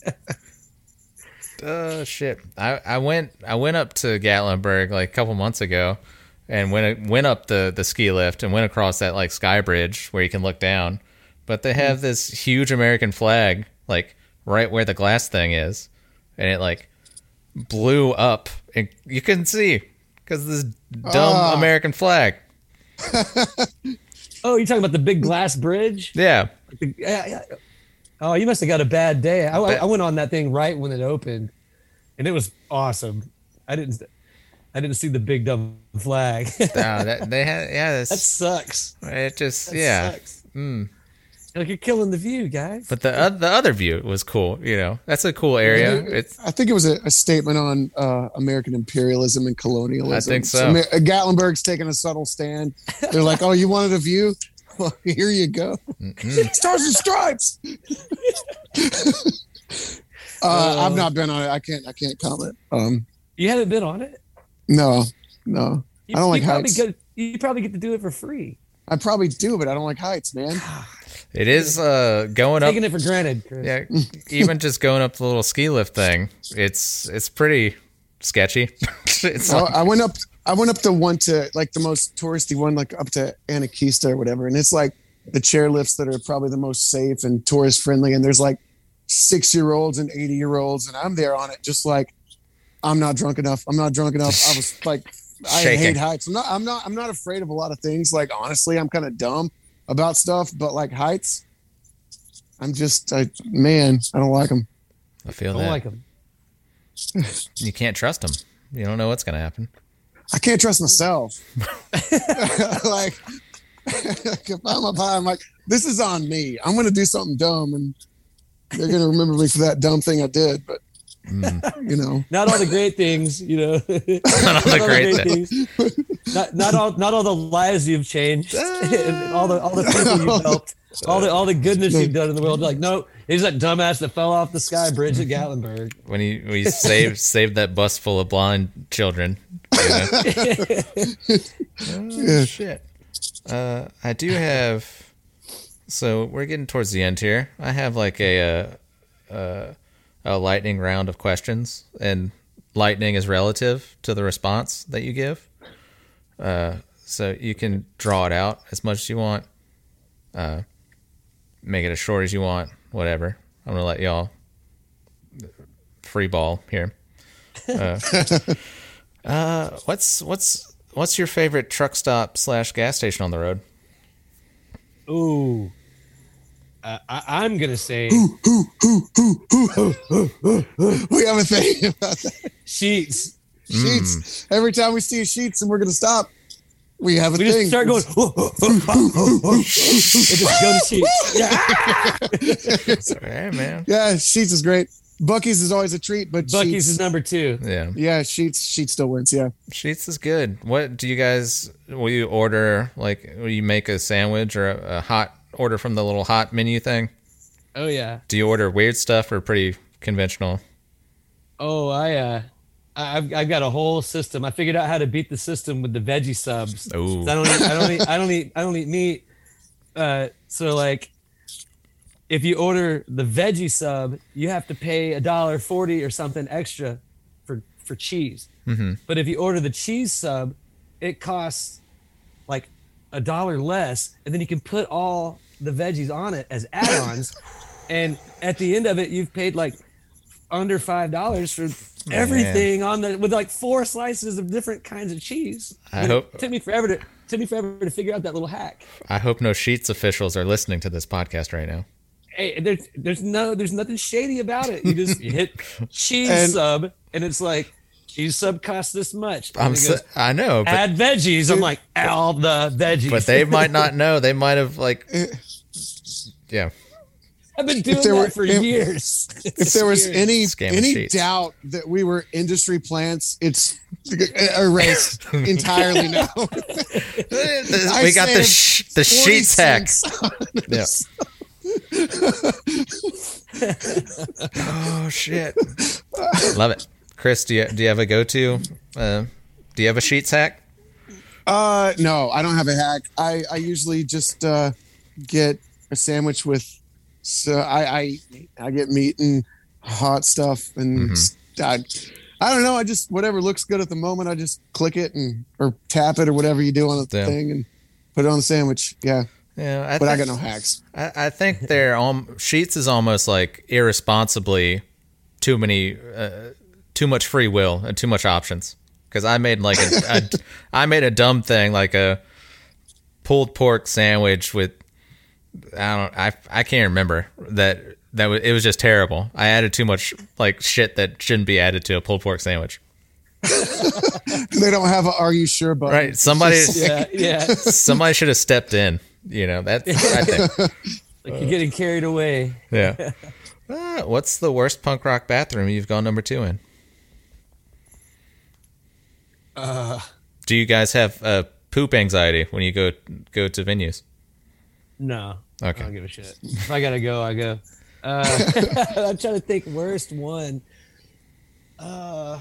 Oh shit! I, I went I went up to Gatlinburg like a couple months ago, and went went up the the ski lift and went across that like sky bridge where you can look down, but they have this huge American flag like right where the glass thing is, and it like blew up. And you couldn't see because this dumb Ah. American flag. Oh, you're talking about the big glass bridge? Yeah, The- yeah, yeah. Oh, you must have got a bad day. I, I- I went on that thing right when it opened, and it was awesome. I didn't, I didn't see the big dumb flag. no, that, they had yeah. that sucks. it just That yeah. sucks. Mm. Like you're killing the view, guys. But the oth- the other view was cool. You know, that's a cool area. It's I think it was a, a statement on uh, American imperialism and colonialism. I think so. Ma- Gatlinburg's taking a subtle stand. They're like, "Oh, you wanted a view? Well, here you go. mm, Stars and stripes." Uh, I've not been on it. I can't. I can't comment. Um, You haven't been on it. no, no. You, I don't like heights. Get, you probably get to do it for free. I probably do, but I don't like heights, man. it is uh, going up. Taking it for granted, Chris. Yeah, even just going up the little ski lift thing, it's it's pretty sketchy. it's I, like, I went up. I went up the one to like the most touristy one, like up to Anakeesta or whatever, and it's like the chair lifts that are probably the most safe and tourist friendly. And there's like six year olds and eighty year olds, and I'm there on it, just like I'm not drunk enough. I'm not drunk enough. I was like, I Shaking. hate heights. I'm not. I'm not. I'm not afraid of a lot of things. Like honestly, I'm kind of dumb about stuff, but like heights, I'm just, I man, I don't like them. I feel Don't that like them. you can't trust them. You don't know what's gonna happen. I can't trust myself. like, if I'm up high, I'm like, this is on me. I'm going to do something dumb, and they're going to remember me for that dumb thing I did. But you know, Not all the great things, you know. Not all the great things. Not, not all not all the lives you've changed, and all the all the people you've helped, all the all the goodness you've done in the world. Like, no, he's that dumbass that fell off the sky bridge at Gatlinburg. When he we saved saved that bus full of blind children. You know? oh, shit. Uh, I do have. So we're getting towards the end here. I have like a uh, uh, a lightning round of questions, and lightning is relative to the response that you give. Uh, so you can draw it out as much as you want. Uh, make it as short as you want. Whatever. I'm gonna let y'all free ball here. Uh, uh, what's what's what's your favorite truck stop slash gas station on the road? Ooh, uh, I, I'm gonna say we have a thing about that. Sheetz. Sheetz. Every time we see Sheetz and we're going to stop, we have a We thing. just start going. it just go to Sheetz. Yeah. Hey man. Yeah, Sheetz is great. Buc-ee's is always a treat, but Buc-ee's Sheetz, is number two. Yeah. yeah, Sheetz Sheetz still wins. Yeah. Sheetz is good. What do you guys will you order like will you make a sandwich or a, a hot order from the little hot menu thing? Oh yeah. Do you order weird stuff or pretty conventional? Oh, I uh, I- I've I've got a whole system. I figured out how to beat the system with the veggie subs. Ooh. I don't eat, I don't eat I don't eat I don't eat meat. Uh, so like, if you order the veggie sub, you have to pay a dollar forty or something extra for for cheese. Mhm. But if you order the cheese sub, it costs like a dollar less, and then you can put all the veggies on it as add-ons. and at the end of it, you've paid like under five dollars for everything on the with like four slices of different kinds of cheese. I It hope- took me forever to took me forever to figure out that little hack. I hope no Sheetz officials are listening to this podcast right now. Hey, there's there's no there's nothing shady about it. You just hit cheese And- sub, and it's like cheese sub costs this much. And I'm it so, I know, but add veggies. I'm like all the veggies. but they might not know. They might have like yeah. I've been doing there that were- for if- years. if there was any Scam any Sheetz. doubt that we were industry plants, it's erased entirely now. we I got the saved sh- the 40 Sheetz hack. cents. Yeah. Oh shit! Love it, Chris. Do you do you have a go to? Uh, do you have a Sheetz hack? Uh, no, I don't have a hack. I I usually just uh, get a sandwich with. So I I I get meat and hot stuff and I, I don't know. I just whatever looks good at the moment. I just click it and or tap it or whatever you do on the Yeah. thing and put it on the sandwich. Yeah, Yeah, I but I think- got no hacks. I, I think they're um, Sheetz is almost like irresponsibly too many uh, too much free will and too much options. Because I made like a, a I made a dumb thing like a pulled pork sandwich with I don't I I can't remember that that was, it was just terrible. I added too much like shit that shouldn't be added to a pulled pork sandwich. They don't have a "Are you sure?" button. Right? Somebody Yeah, yeah. somebody should have stepped in. You know that. I think. Like you're getting carried away. Yeah. Uh, what's the worst punk rock bathroom you've gone number two in? Uh. Do you guys have uh, poop anxiety when you go go to venues? No. Okay. I don't give a shit. If I gotta go, I go. Uh, I'm trying to think worst one. Uh,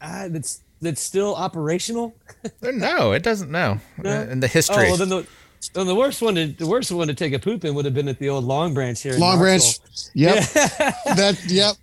ah, that's that's still operational. No, it doesn't. No, No? Uh, in the Oh history. well, then the, then the worst one to the worst one to take a poop in would have been at the old Long Branch here. in Long Branch. Yep. Yeah. That. Yep.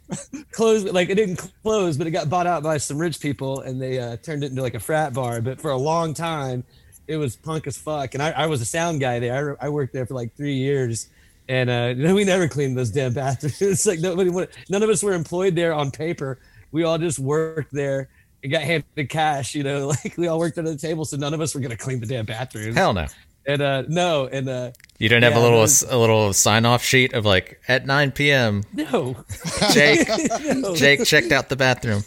closed like it didn't close but it got bought out by some rich people and they uh, turned it into like a frat bar but for a long time it was punk as fuck and i, I was a sound guy there I, I worked there for like three years and uh, we never cleaned those damn bathrooms it's like nobody wanted, none of us were employed there on paper we all just worked there and got handed the cash you know like we all worked under the table so none of us were going to clean the damn bathrooms Hell no. and uh no and uh You didn't have a little those- a little sign off sheet of like at 9 p.m. no Jake no. Jake checked out the bathroom.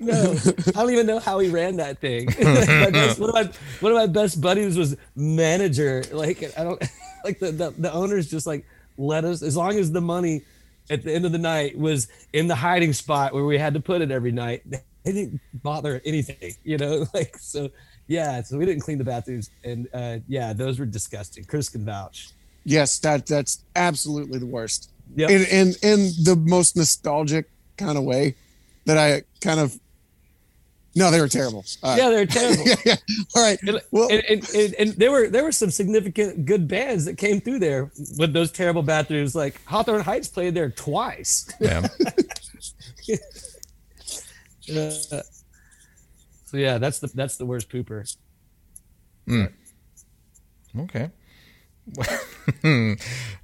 No, I don't even know how he ran that thing. My best- one of my one of my best buddies was manager. Like I don't like the, the the owners just like let us as long as the money at the end of the night was in the hiding spot where we had to put it every night. They didn't bother anything, you know. Like so, yeah. So we didn't clean the bathrooms, and uh, yeah, those were disgusting. Chris can vouch. Yes. That. That's absolutely the worst. Yeah, In in in the most nostalgic kind of way, that I kind of. No, they were terrible. Uh, yeah, they're terrible. yeah, yeah. All right. And, Well, and, and, and, and there were there were some significant good bands that came through there with those terrible bathrooms. Like Hawthorne Heights played there twice. Yeah. Uh, so yeah, that's the that's the worst pooper. Okay.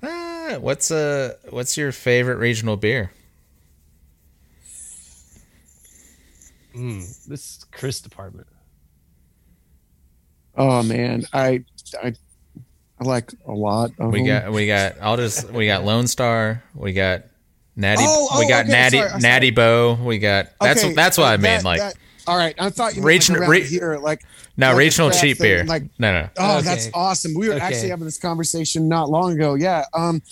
Ah, what's uh what's your favorite regional beer? This Chris department. oh man, I I I like a lot. Of We them. got we got I'll just we got Lone Star, we got Natty Oh, oh, we got okay, Natty sorry, I'm Natty Boh, we got that's Okay, that's what I that- mean like that- all right, I thought you meant Region- like re- here, like no like regional cheap thing, beer. like no no. Oh, Okay. that's awesome. We were Okay. actually having this conversation not long ago. Yeah. Um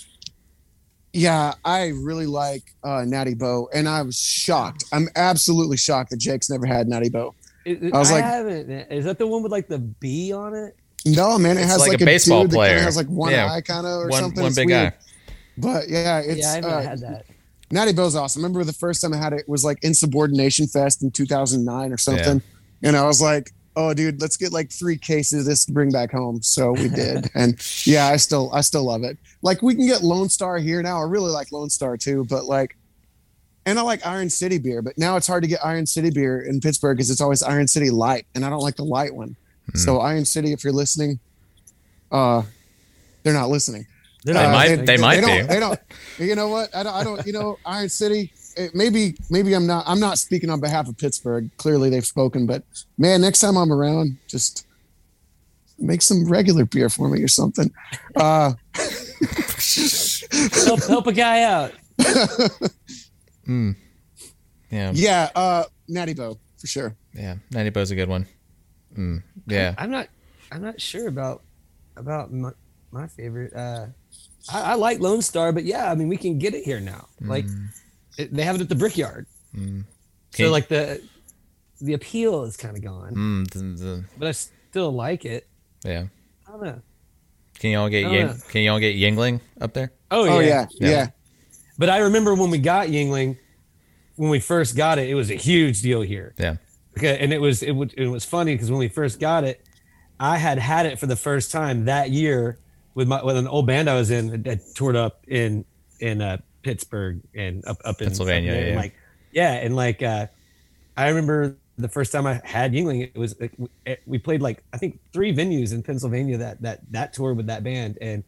yeah, I really like uh Natty Boh, and I was shocked. I'm absolutely shocked that Jake's never had Natty Boh. It, it- I was I like- haven't. Is that the one with like the B on it? No, man, it It's has like like, a baseball dude that player. has like one Yeah. eye kind of or One something. one It's big weird. guy. But yeah, it's yeah, I haven't uh, had that. Natty Boh's awesome. I remember the first time I had it was like Insubordination Fest in 2009 or something. And I was like, oh, dude, let's get like three cases of this to bring back home. So we did. and yeah, I still, I still love it. Like we can get Lone Star here now. I really like Lone Star too, but like, and I like Iron City beer, but now it's hard to get Iron City beer in Pittsburgh because it's always Iron City Light, and I don't like the light one. So Iron City, if you're listening, uh, they're not listening. They're They not might- listening. they might don't, be. They don't. You know what? I don't. I don't. You know, Iron City. It, maybe. Maybe I'm not. I'm not speaking on behalf of Pittsburgh. Clearly, they've spoken. But man, next time I'm around, just make some regular beer for me or something. Uh, help, help a guy out. Yeah. yeah. Uh, Natty Boh for sure. Yeah. Natty Boh's a good one. Mm, yeah. I'm not. I'm not sure about about my, my favorite. Uh, I, I like Lone Star, but yeah, I mean we can get it here now. Like it, they have it at the Brickyard. Can So like the the appeal is kind of gone, Mm, the- the- but I still like it. yeah. I don't know. Can y'all get Ying, can y'all get Yuengling up there? Oh, Oh yeah. yeah. Yeah. Yeah. But I remember when we got Yuengling, when we first got it, it was a huge deal here. Yeah. Okay, and it was it, would, it was funny because when we first got it, I had had it for the first time that year with my with an old band I was in that toured up in in uh, Pittsburgh and up up in Pennsylvania, there, and yeah. like yeah, and like uh, I remember the first time I had Yuengling, it was like, we played like I think three venues in Pennsylvania that that that tour with that band, and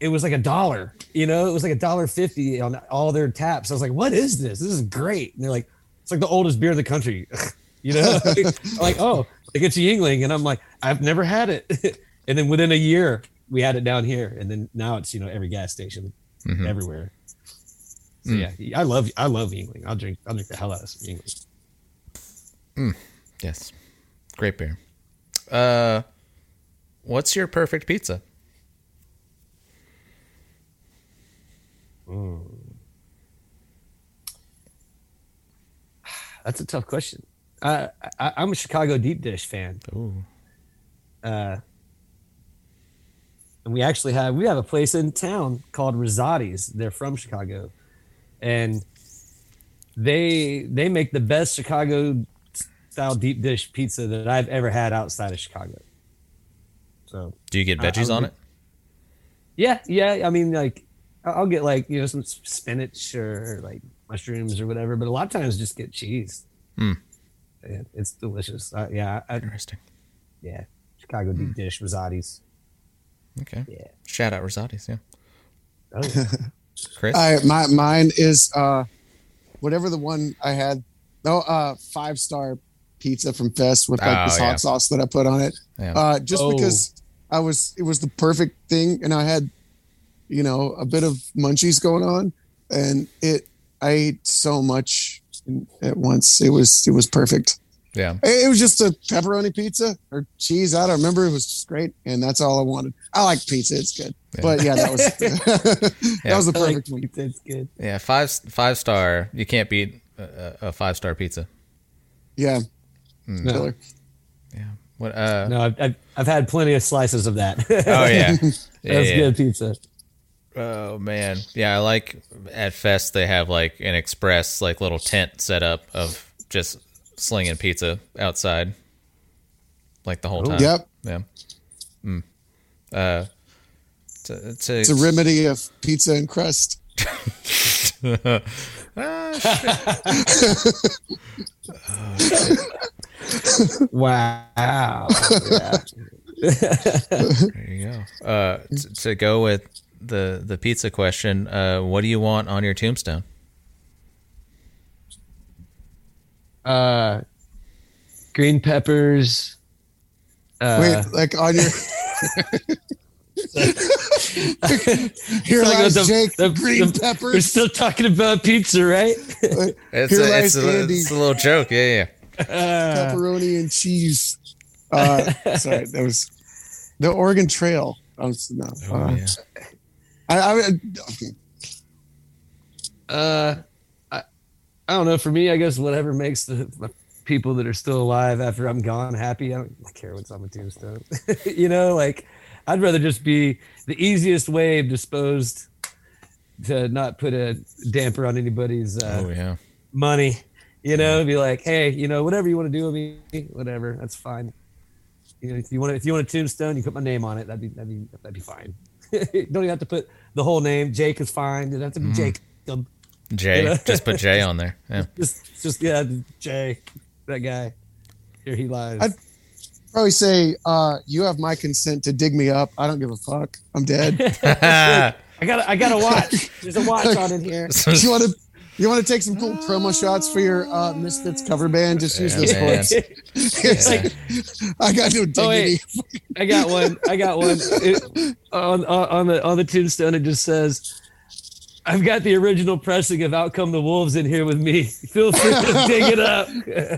it was like a dollar. You know, it was like a dollar fifty on all their taps. I was like, "What is this? This is great." And they're like, "It's like the oldest beer in the country." you know, like oh, like it's Yuengling, and I'm like, I've never had it. and then within a year, we had it down here, and then now it's you know every gas station, Mhm. everywhere. So yeah, I love I love Yuengling. I'll drink I'll drink the hell out of some Yuengling. Yes. Great beer. Uh, what's your perfect pizza? That's a tough question. Uh, I, I'm a Chicago deep dish fan. Ooh. Uh, and we actually have we have a place in town called Rosati's. They're from Chicago, and they they make the best Chicago style deep dish pizza that I've ever had outside of Chicago. So Do you get I- I veggies on it? yeah, yeah. I mean, like I'll get like you know some spinach or like mushrooms or whatever, but a lot of times just get cheese. Yeah, it's delicious. Uh, yeah, I, Interesting. yeah. Chicago deep dish Rosati's. Okay. Yeah. Shout out Rosati's. Yeah. Oh, yeah. Chris. I my mine is uh whatever the one I had. No, uh five star pizza from Fest with like Oh, this yeah. hot sauce that I put on it. yeah. Uh just Oh. because I was it was the perfect thing and I had you know a bit of munchies going on and it I ate so much in- at once. It was it was perfect. yeah. It it was just a pepperoni pizza or cheese. I don't remember. It was just great, and that's all I wanted. I like pizza; it's good. Yeah. But yeah, that was that Yeah. was the I like perfect one. pizza, It's good. Yeah. Five five star. You can't beat a, a five star pizza. Yeah, Mm. No, killer. Yeah. What? Uh. no I've, I've, I've had plenty of slices of that. Oh yeah. That's Yeah, yeah. good pizza. Oh man, yeah, I like at Fest they have like an express like little tent set up of just slinging pizza outside, like the whole time. Yep, Yeah. Uh, to, to, it's a remedy of pizza and crust. Ah, shit. Wow. Yeah. there you go. Uh, t- to go with the the pizza question, uh, what do you want on your tombstone? uh, green peppers. Uh, Wait, like on your here like lies the- Jake the- green the- peppers. we're still talking about pizza, right? It's Here a, lies it's, a, it's a little joke. Yeah, yeah. pepperoni and cheese. Uh, sorry, that was the Oregon Trail. I was, no, Oh, uh, yeah. I, I, Uh, I, I don't know. For me, I guess whatever makes the, the people that are still alive after I'm gone happy. I don't care what's on my tombstone. you know, like I'd rather just be the easiest way of disposed to not put a damper on anybody's uh, Oh yeah. money. You know, be like, hey, you know, whatever you want to do with me, whatever, that's fine. You know, if you want, if you want a tombstone, you put my name on it. That'd be that'd be that'd be fine. Don't even have to put the whole name. Jake is fine. It have to be Jacob. J. You know? Just put J on there. Yeah. Just, just yeah, Jay, that guy. Here he lies. I'd- probably say, uh, "You have my consent to dig me up. I don't give a fuck. I'm dead." I got, I got a watch. There's a watch on in here. you want to? You want to take some cool promo shots for your uh, Misfits cover band? Just use this man. one. It's like I got no Oh, dignity. wait. I got one. I got one. It, on, on on the on the tombstone, it just says, "I've got the original pressing of Out Come the Wolves in here with me. Feel free to dig it up."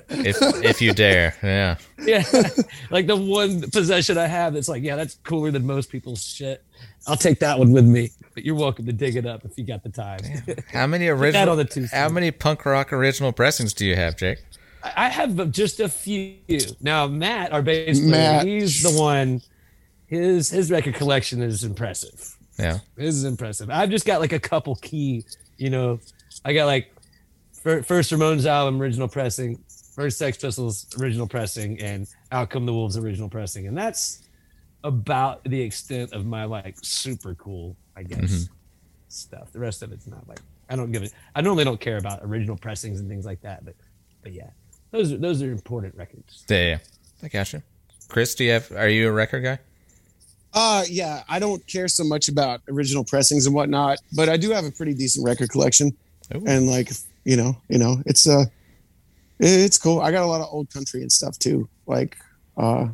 if if you dare. Yeah. yeah, like the one possession I have that's like, yeah, that's cooler than most people's shit. I'll take that one with me. But you're welcome to dig it up if you got the time. How many original? on the tombstone. how many punk rock original pressings do you have, Jake? I I have just a few. Now, Matt, our bass player, Matt. he's the one. His his record collection is impressive. Yeah. This is impressive. I've just got like a couple key, you know, I got like first Ramones album original pressing, first Sex Pistols original pressing, and Out Come the Wolves original pressing, and that's about the extent of my like super cool, I guess, mm-hmm. stuff. The rest of it's not like I don't give it. I normally don't care about original pressings and things like that, but but yeah, those are those are important records. Yeah. yeah. I got you. Chris, do you have? Are you a record guy? Uh yeah, I don't care so much about original pressings and whatnot, but I do have a pretty decent record collection. Ooh. And like, you know, you know, it's uh it's cool. I got a lot of old country and stuff too. Like uh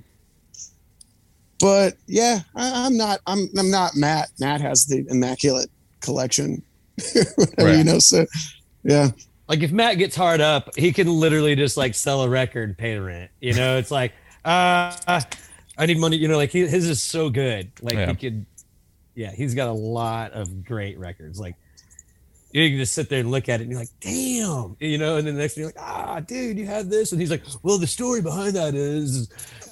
but yeah, I, I'm not I'm I'm not Matt. Matt has the immaculate collection. Whatever, Right. you know, so yeah. Like if Matt gets hard up, he can literally just like sell a record, and pay the rent. You know, it's like, uh, I need money. You know, like he, his is so good. Like Yeah. he could, yeah, he's got a lot of great records. Like you can just sit there and look at it and you're like, damn, you know. And then the next thing you're like, ah, dude, you have this, and he's like, well, the story behind that is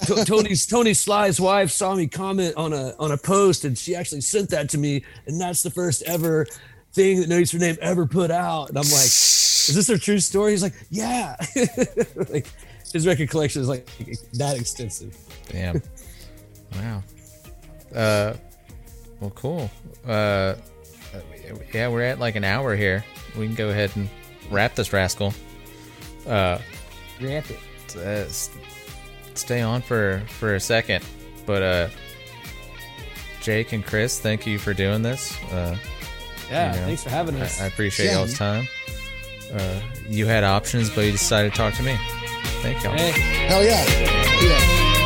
T- Tony's Tony Sly's wife saw me comment on a on a post, and she actually sent that to me, and that's the first ever thing that No for Name ever put out. And I'm like, is this a true story? He's like, yeah. like his record collection is like that extensive. Damn. wow. Uh, well, cool. Uh, yeah, we're at like an hour here. We can go ahead and wrap this rascal. Uh, Wrap it. uh, stay on for for a second, but uh, Jake and Chris, thank you for doing this. Uh, Yeah, you know, thanks for having I, us. I appreciate Yeah. y'all's time. Uh, you had options, but you decided to talk to me. Thank y'all. hey. Hell yeah. Yeah.